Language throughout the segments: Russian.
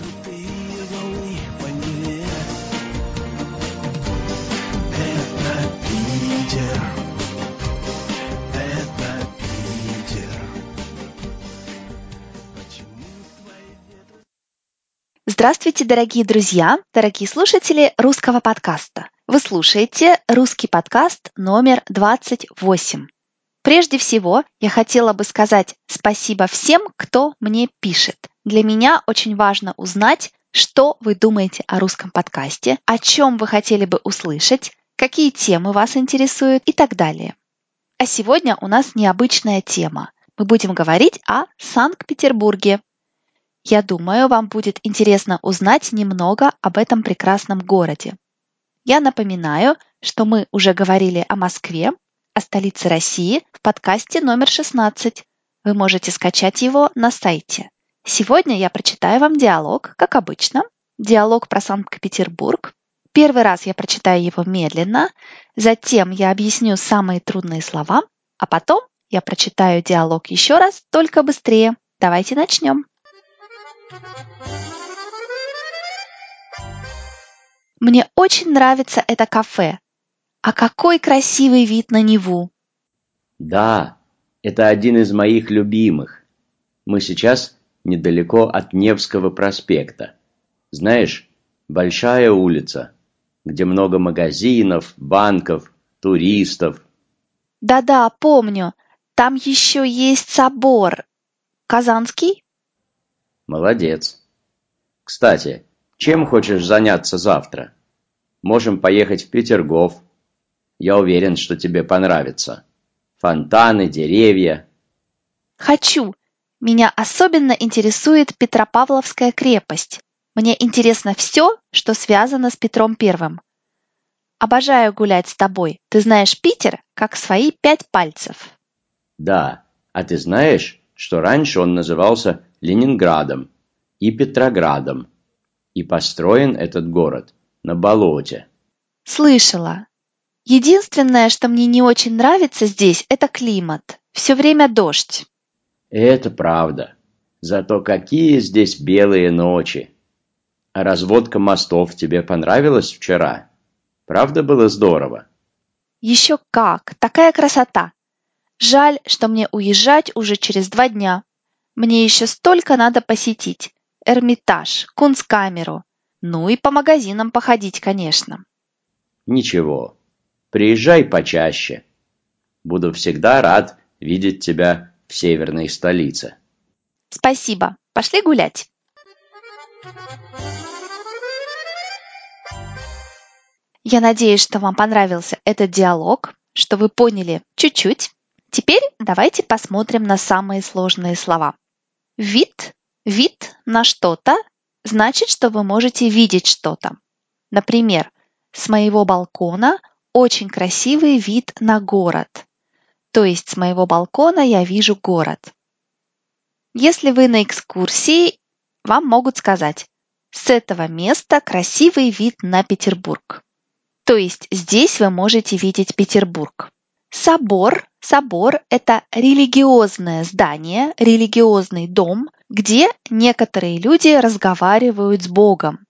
крутые волны по Неве. Это это Питер. Здравствуйте, дорогие друзья, дорогие слушатели русского подкаста. Вы слушаете русский подкаст номер 28. Прежде всего, я хотела бы сказать спасибо всем, кто мне пишет. Для меня очень важно узнать, что вы думаете о русском подкасте, о чем вы хотели бы услышать, какие темы вас интересуют и так далее. А сегодня у нас необычная тема. Мы будем говорить о Санкт-Петербурге. Я думаю, вам будет интересно узнать немного об этом прекрасном городе. Я напоминаю, что мы уже говорили о Москве, о столице России в подкасте номер 16. Вы можете скачать его на сайте. Сегодня я прочитаю вам диалог, как обычно. Диалог про Санкт-Петербург. Первый раз я прочитаю его медленно, затем я объясню самые трудные слова, а потом я прочитаю диалог еще раз, только быстрее. Давайте начнем. Мне очень нравится это кафе. А какой красивый вид на Неву! Да, это один из моих любимых. Мы сейчас недалеко от Невского проспекта. Знаешь, большая улица, где много магазинов, банков, туристов. Да-да, помню. Там еще есть собор. Казанский? Молодец. Кстати, чем хочешь заняться завтра? Можем поехать в Петергоф. Я уверен, что тебе понравится. Фонтаны, деревья. Хочу. Меня особенно интересует Петропавловская крепость. Мне интересно все, что связано с Петром Первым. Обожаю гулять с тобой. Ты знаешь Питер, как свои пять пальцев. Да, а ты знаешь, что раньше он назывался Ленинградом и Петроградом, и построен этот город на болоте. Слышала. Единственное, что мне не очень нравится здесь, это климат. Все время дождь. Это правда. Зато какие здесь белые ночи. А разводка мостов тебе понравилась вчера? Правда было здорово? Еще как! Такая красота! Жаль, что мне уезжать уже через два дня. Мне еще столько надо посетить. Эрмитаж, Кунсткамеру. Ну и по магазинам походить, конечно. Ничего. Приезжай почаще. Буду всегда рад видеть тебя в северной столице. Спасибо. Пошли гулять. Я надеюсь, что вам понравился этот диалог, что вы поняли чуть-чуть. Теперь давайте посмотрим на самые сложные слова. Вид, вид на что-то значит, что вы можете видеть что-то. Например, с моего балкона очень красивый вид на город. То есть с моего балкона я вижу город. Если вы на экскурсии, вам могут сказать, с этого места красивый вид на Петербург. То есть здесь вы можете видеть Петербург. Собор. Собор – это религиозное здание, религиозный дом, где некоторые люди разговаривают с Богом.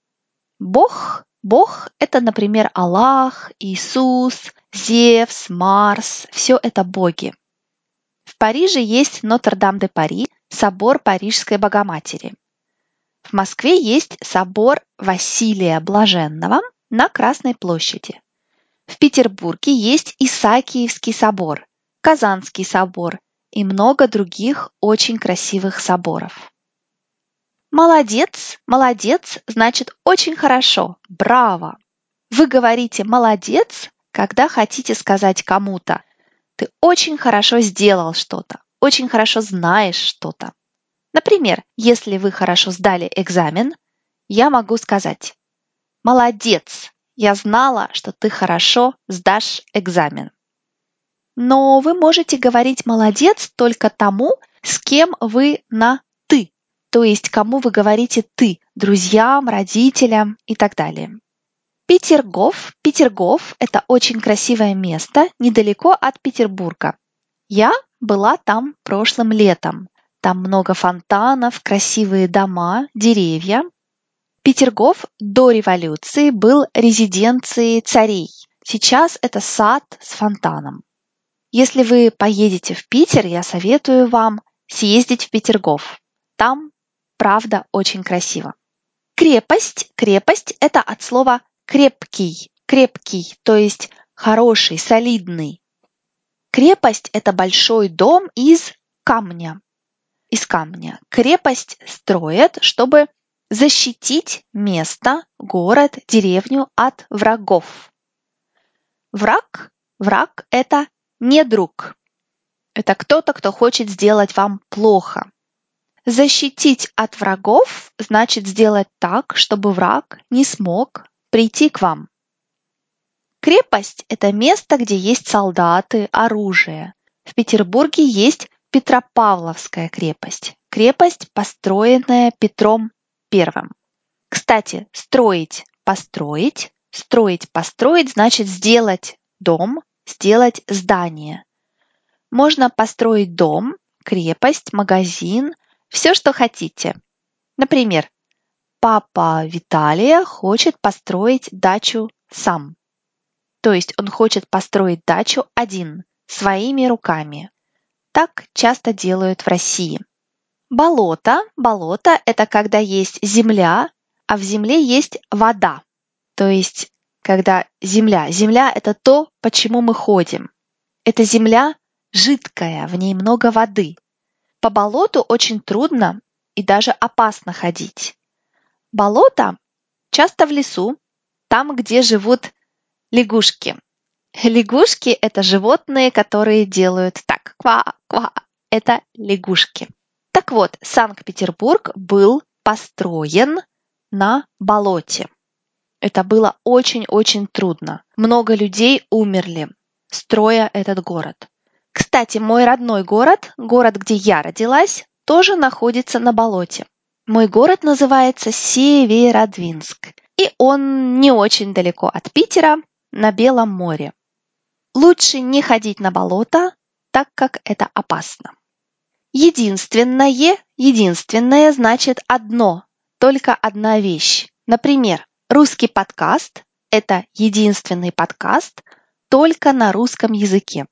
Бог Бог – это, например, Аллах, Иисус, Зевс, Марс – все это боги. В Париже есть Нотр-Дам-де-Пари, собор Парижской Богоматери. В Москве есть собор Василия Блаженного на Красной площади. В Петербурге есть Исаакиевский собор, Казанский собор и много других очень красивых соборов. Молодец, молодец значит очень хорошо, браво. Вы говорите молодец, когда хотите сказать кому-то ты очень хорошо сделал что-то, очень хорошо знаешь что-то. Например, если вы хорошо сдали экзамен, я могу сказать молодец, я знала, что ты хорошо сдашь экзамен. Но вы можете говорить молодец только тому, с кем вы на то есть кому вы говорите «ты» – друзьям, родителям и так далее. Петергоф. Петергоф – это очень красивое место недалеко от Петербурга. Я была там прошлым летом. Там много фонтанов, красивые дома, деревья. Петергоф до революции был резиденцией царей. Сейчас это сад с фонтаном. Если вы поедете в Питер, я советую вам съездить в Петергоф. Там, правда, очень красиво. Крепость. Крепость – это от слова крепкий, крепкий, то есть хороший, солидный. Крепость – это большой дом из камня. Из камня. Крепость строят, чтобы защитить место, город, деревню от врагов. Враг, враг – это не друг. Это кто-то, кто хочет сделать вам плохо. Защитить от врагов значит сделать так, чтобы враг не смог прийти к вам. Крепость – это место, где есть солдаты, оружие. В Петербурге есть Петропавловская крепость. Крепость, построенная Петром I. Кстати, строить – построить, строить – построить значит сделать дом, сделать здание. Можно построить дом, крепость, магазин, все, что хотите. Например, папа Виталия хочет построить дачу сам. То есть он хочет построить дачу один, своими руками. Так часто делают в России. Болото. Болото – это когда есть земля, а в земле есть вода. То есть когда земля. Земля – это то, почему мы ходим. Эта земля жидкая, в ней много воды. По болоту очень трудно и даже опасно ходить. Болото часто в лесу, там, где живут лягушки. Лягушки – это животные, которые делают так, ква-ква. Это лягушки. Так вот, Санкт-Петербург был построен на болоте. Это было очень-очень трудно. Много людей умерли, строя этот город. Кстати, мой родной город, город, где я родилась, тоже находится на болоте. Мой город называется Северодвинск, и он не очень далеко от Питера, на Белом море. Лучше не ходить на болото, так как это опасно. Единственное, единственное значит одно, только одна вещь. Например, Русский подкаст – это единственный подкаст только на русском языке.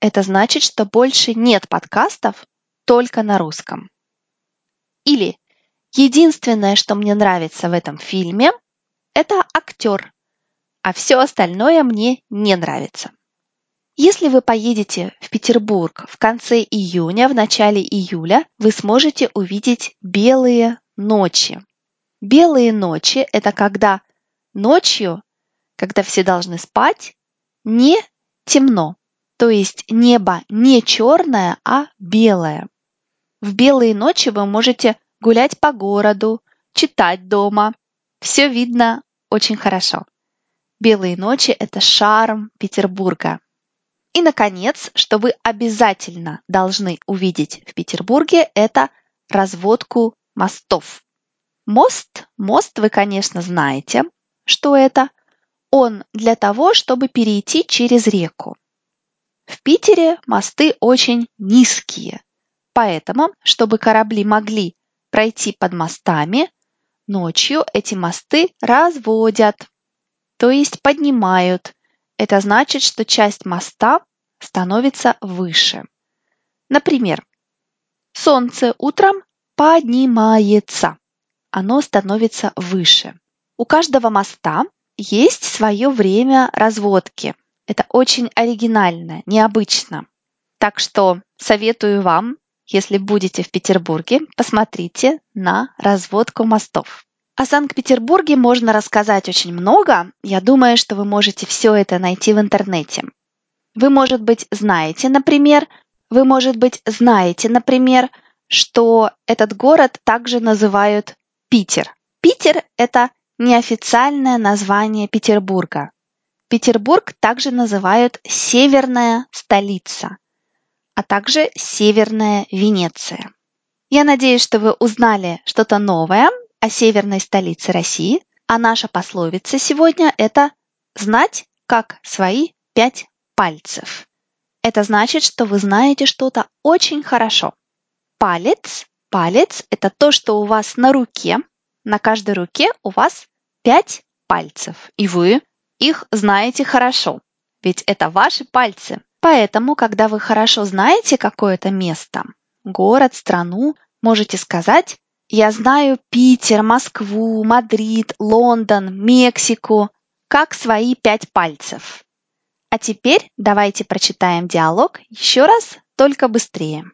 Это значит, что больше нет подкастов только на русском. Или единственное, что мне нравится в этом фильме, это актер, а все остальное мне не нравится. Если вы поедете в Петербург в конце июня, в начале июля, вы сможете увидеть белые ночи. Белые ночи – это когда ночью, когда все должны спать, не темно. То есть небо не черное, а белое. В белые ночи вы можете гулять по городу, читать дома. Все видно очень хорошо. Белые ночи – это шарм Петербурга. И, наконец, что вы обязательно должны увидеть в Петербурге – это разводку мостов. Мост, мост вы, конечно, знаете, что это. Он для того, чтобы перейти через реку. В Питере мосты очень низкие, поэтому, чтобы корабли могли пройти под мостами, ночью эти мосты разводят, то есть поднимают. Это значит, что часть моста становится выше. Например, солнце утром поднимается оно становится выше. У каждого моста есть свое время разводки. Это очень оригинально, необычно. Так что советую вам, если будете в Петербурге, посмотрите на разводку мостов. О Санкт-Петербурге можно рассказать очень много. Я думаю, что вы можете все это найти в интернете. Вы, может быть, знаете, например, вы, может быть, знаете, например, что этот город также называют Питер. Питер – это неофициальное название Петербурга. Петербург также называют «северная столица», а также «северная Венеция». Я надеюсь, что вы узнали что-то новое о северной столице России, а наша пословица сегодня – это «знать, как свои пять пальцев». Это значит, что вы знаете что-то очень хорошо. Палец Палец – это то, что у вас на руке, На каждой руке у вас пять пальцев, и вы их знаете хорошо, ведь это ваши пальцы. Поэтому, когда вы хорошо знаете какое-то место, город, страну, можете сказать «Я знаю Питер, Москву, Мадрид, Лондон, Мексику, как свои пять пальцев». А теперь давайте прочитаем диалог еще раз, только быстрее.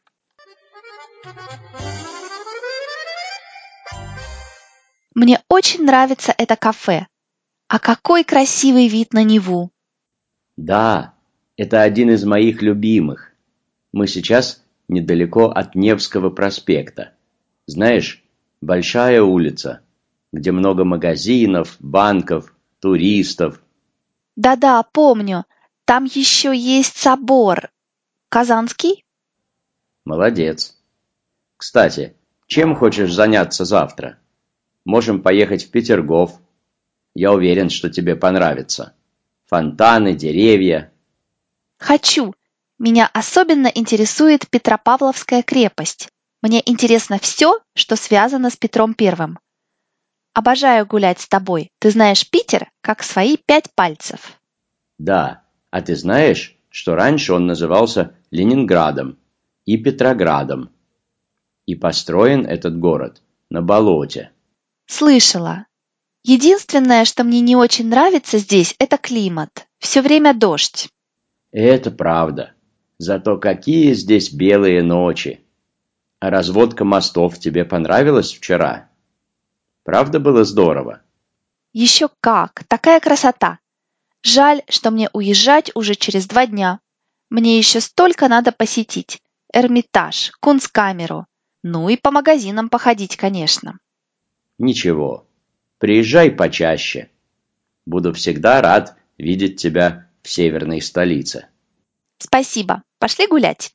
Мне очень нравится это кафе. А какой красивый вид на Неву! Да, это один из моих любимых. Мы сейчас недалеко от Невского проспекта. Знаешь, большая улица, где много магазинов, банков, туристов. Да-да, помню. Там еще есть собор. Казанский? Молодец. Кстати, чем хочешь заняться завтра? Можем поехать в Петергоф. Я уверен, что тебе понравится. Фонтаны, деревья. Хочу. Меня особенно интересует Петропавловская крепость. Мне интересно все, что связано с Петром Первым. Обожаю гулять с тобой. Ты знаешь Питер как свои пять пальцев. Да, а ты знаешь, что раньше он назывался Ленинградом и Петроградом. И построен этот город на болоте. Слышала. Единственное, что мне не очень нравится здесь, это климат. Все время дождь. Это правда. Зато какие здесь белые ночи. А разводка мостов тебе понравилась вчера? Правда было здорово? Еще как! Такая красота! Жаль, что мне уезжать уже через два дня. Мне еще столько надо посетить. Эрмитаж, Кунсткамеру. Ну и по магазинам походить, конечно. Ничего. Приезжай почаще. Буду всегда рад видеть тебя в северной столице. Спасибо. Пошли гулять.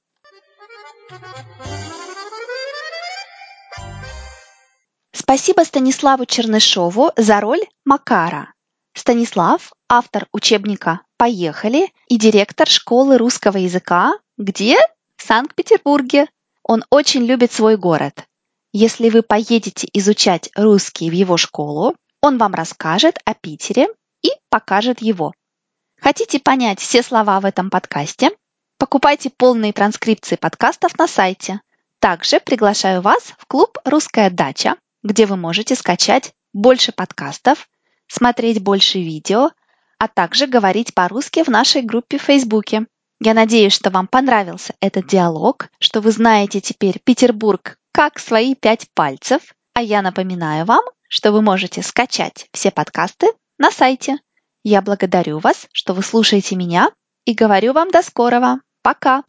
Спасибо Станиславу Чернышову за роль Макара. Станислав – автор учебника «Поехали» и директор школы русского языка, где? В Санкт-Петербурге. Он очень любит свой город. Если вы поедете изучать русский в его школу, он вам расскажет о Питере и покажет его. Хотите понять все слова в этом подкасте? Покупайте полные транскрипции подкастов на сайте. Также приглашаю вас в клуб «Русская дача», где вы можете скачать больше подкастов, смотреть больше видео, а также говорить по-русски в нашей группе в Фейсбуке. Я надеюсь, что вам понравился этот диалог, что вы знаете теперь Петербург как свои пять пальцев, а я напоминаю вам, что вы можете скачать все подкасты на сайте. Я благодарю вас, что вы слушаете меня и говорю вам до скорого. Пока!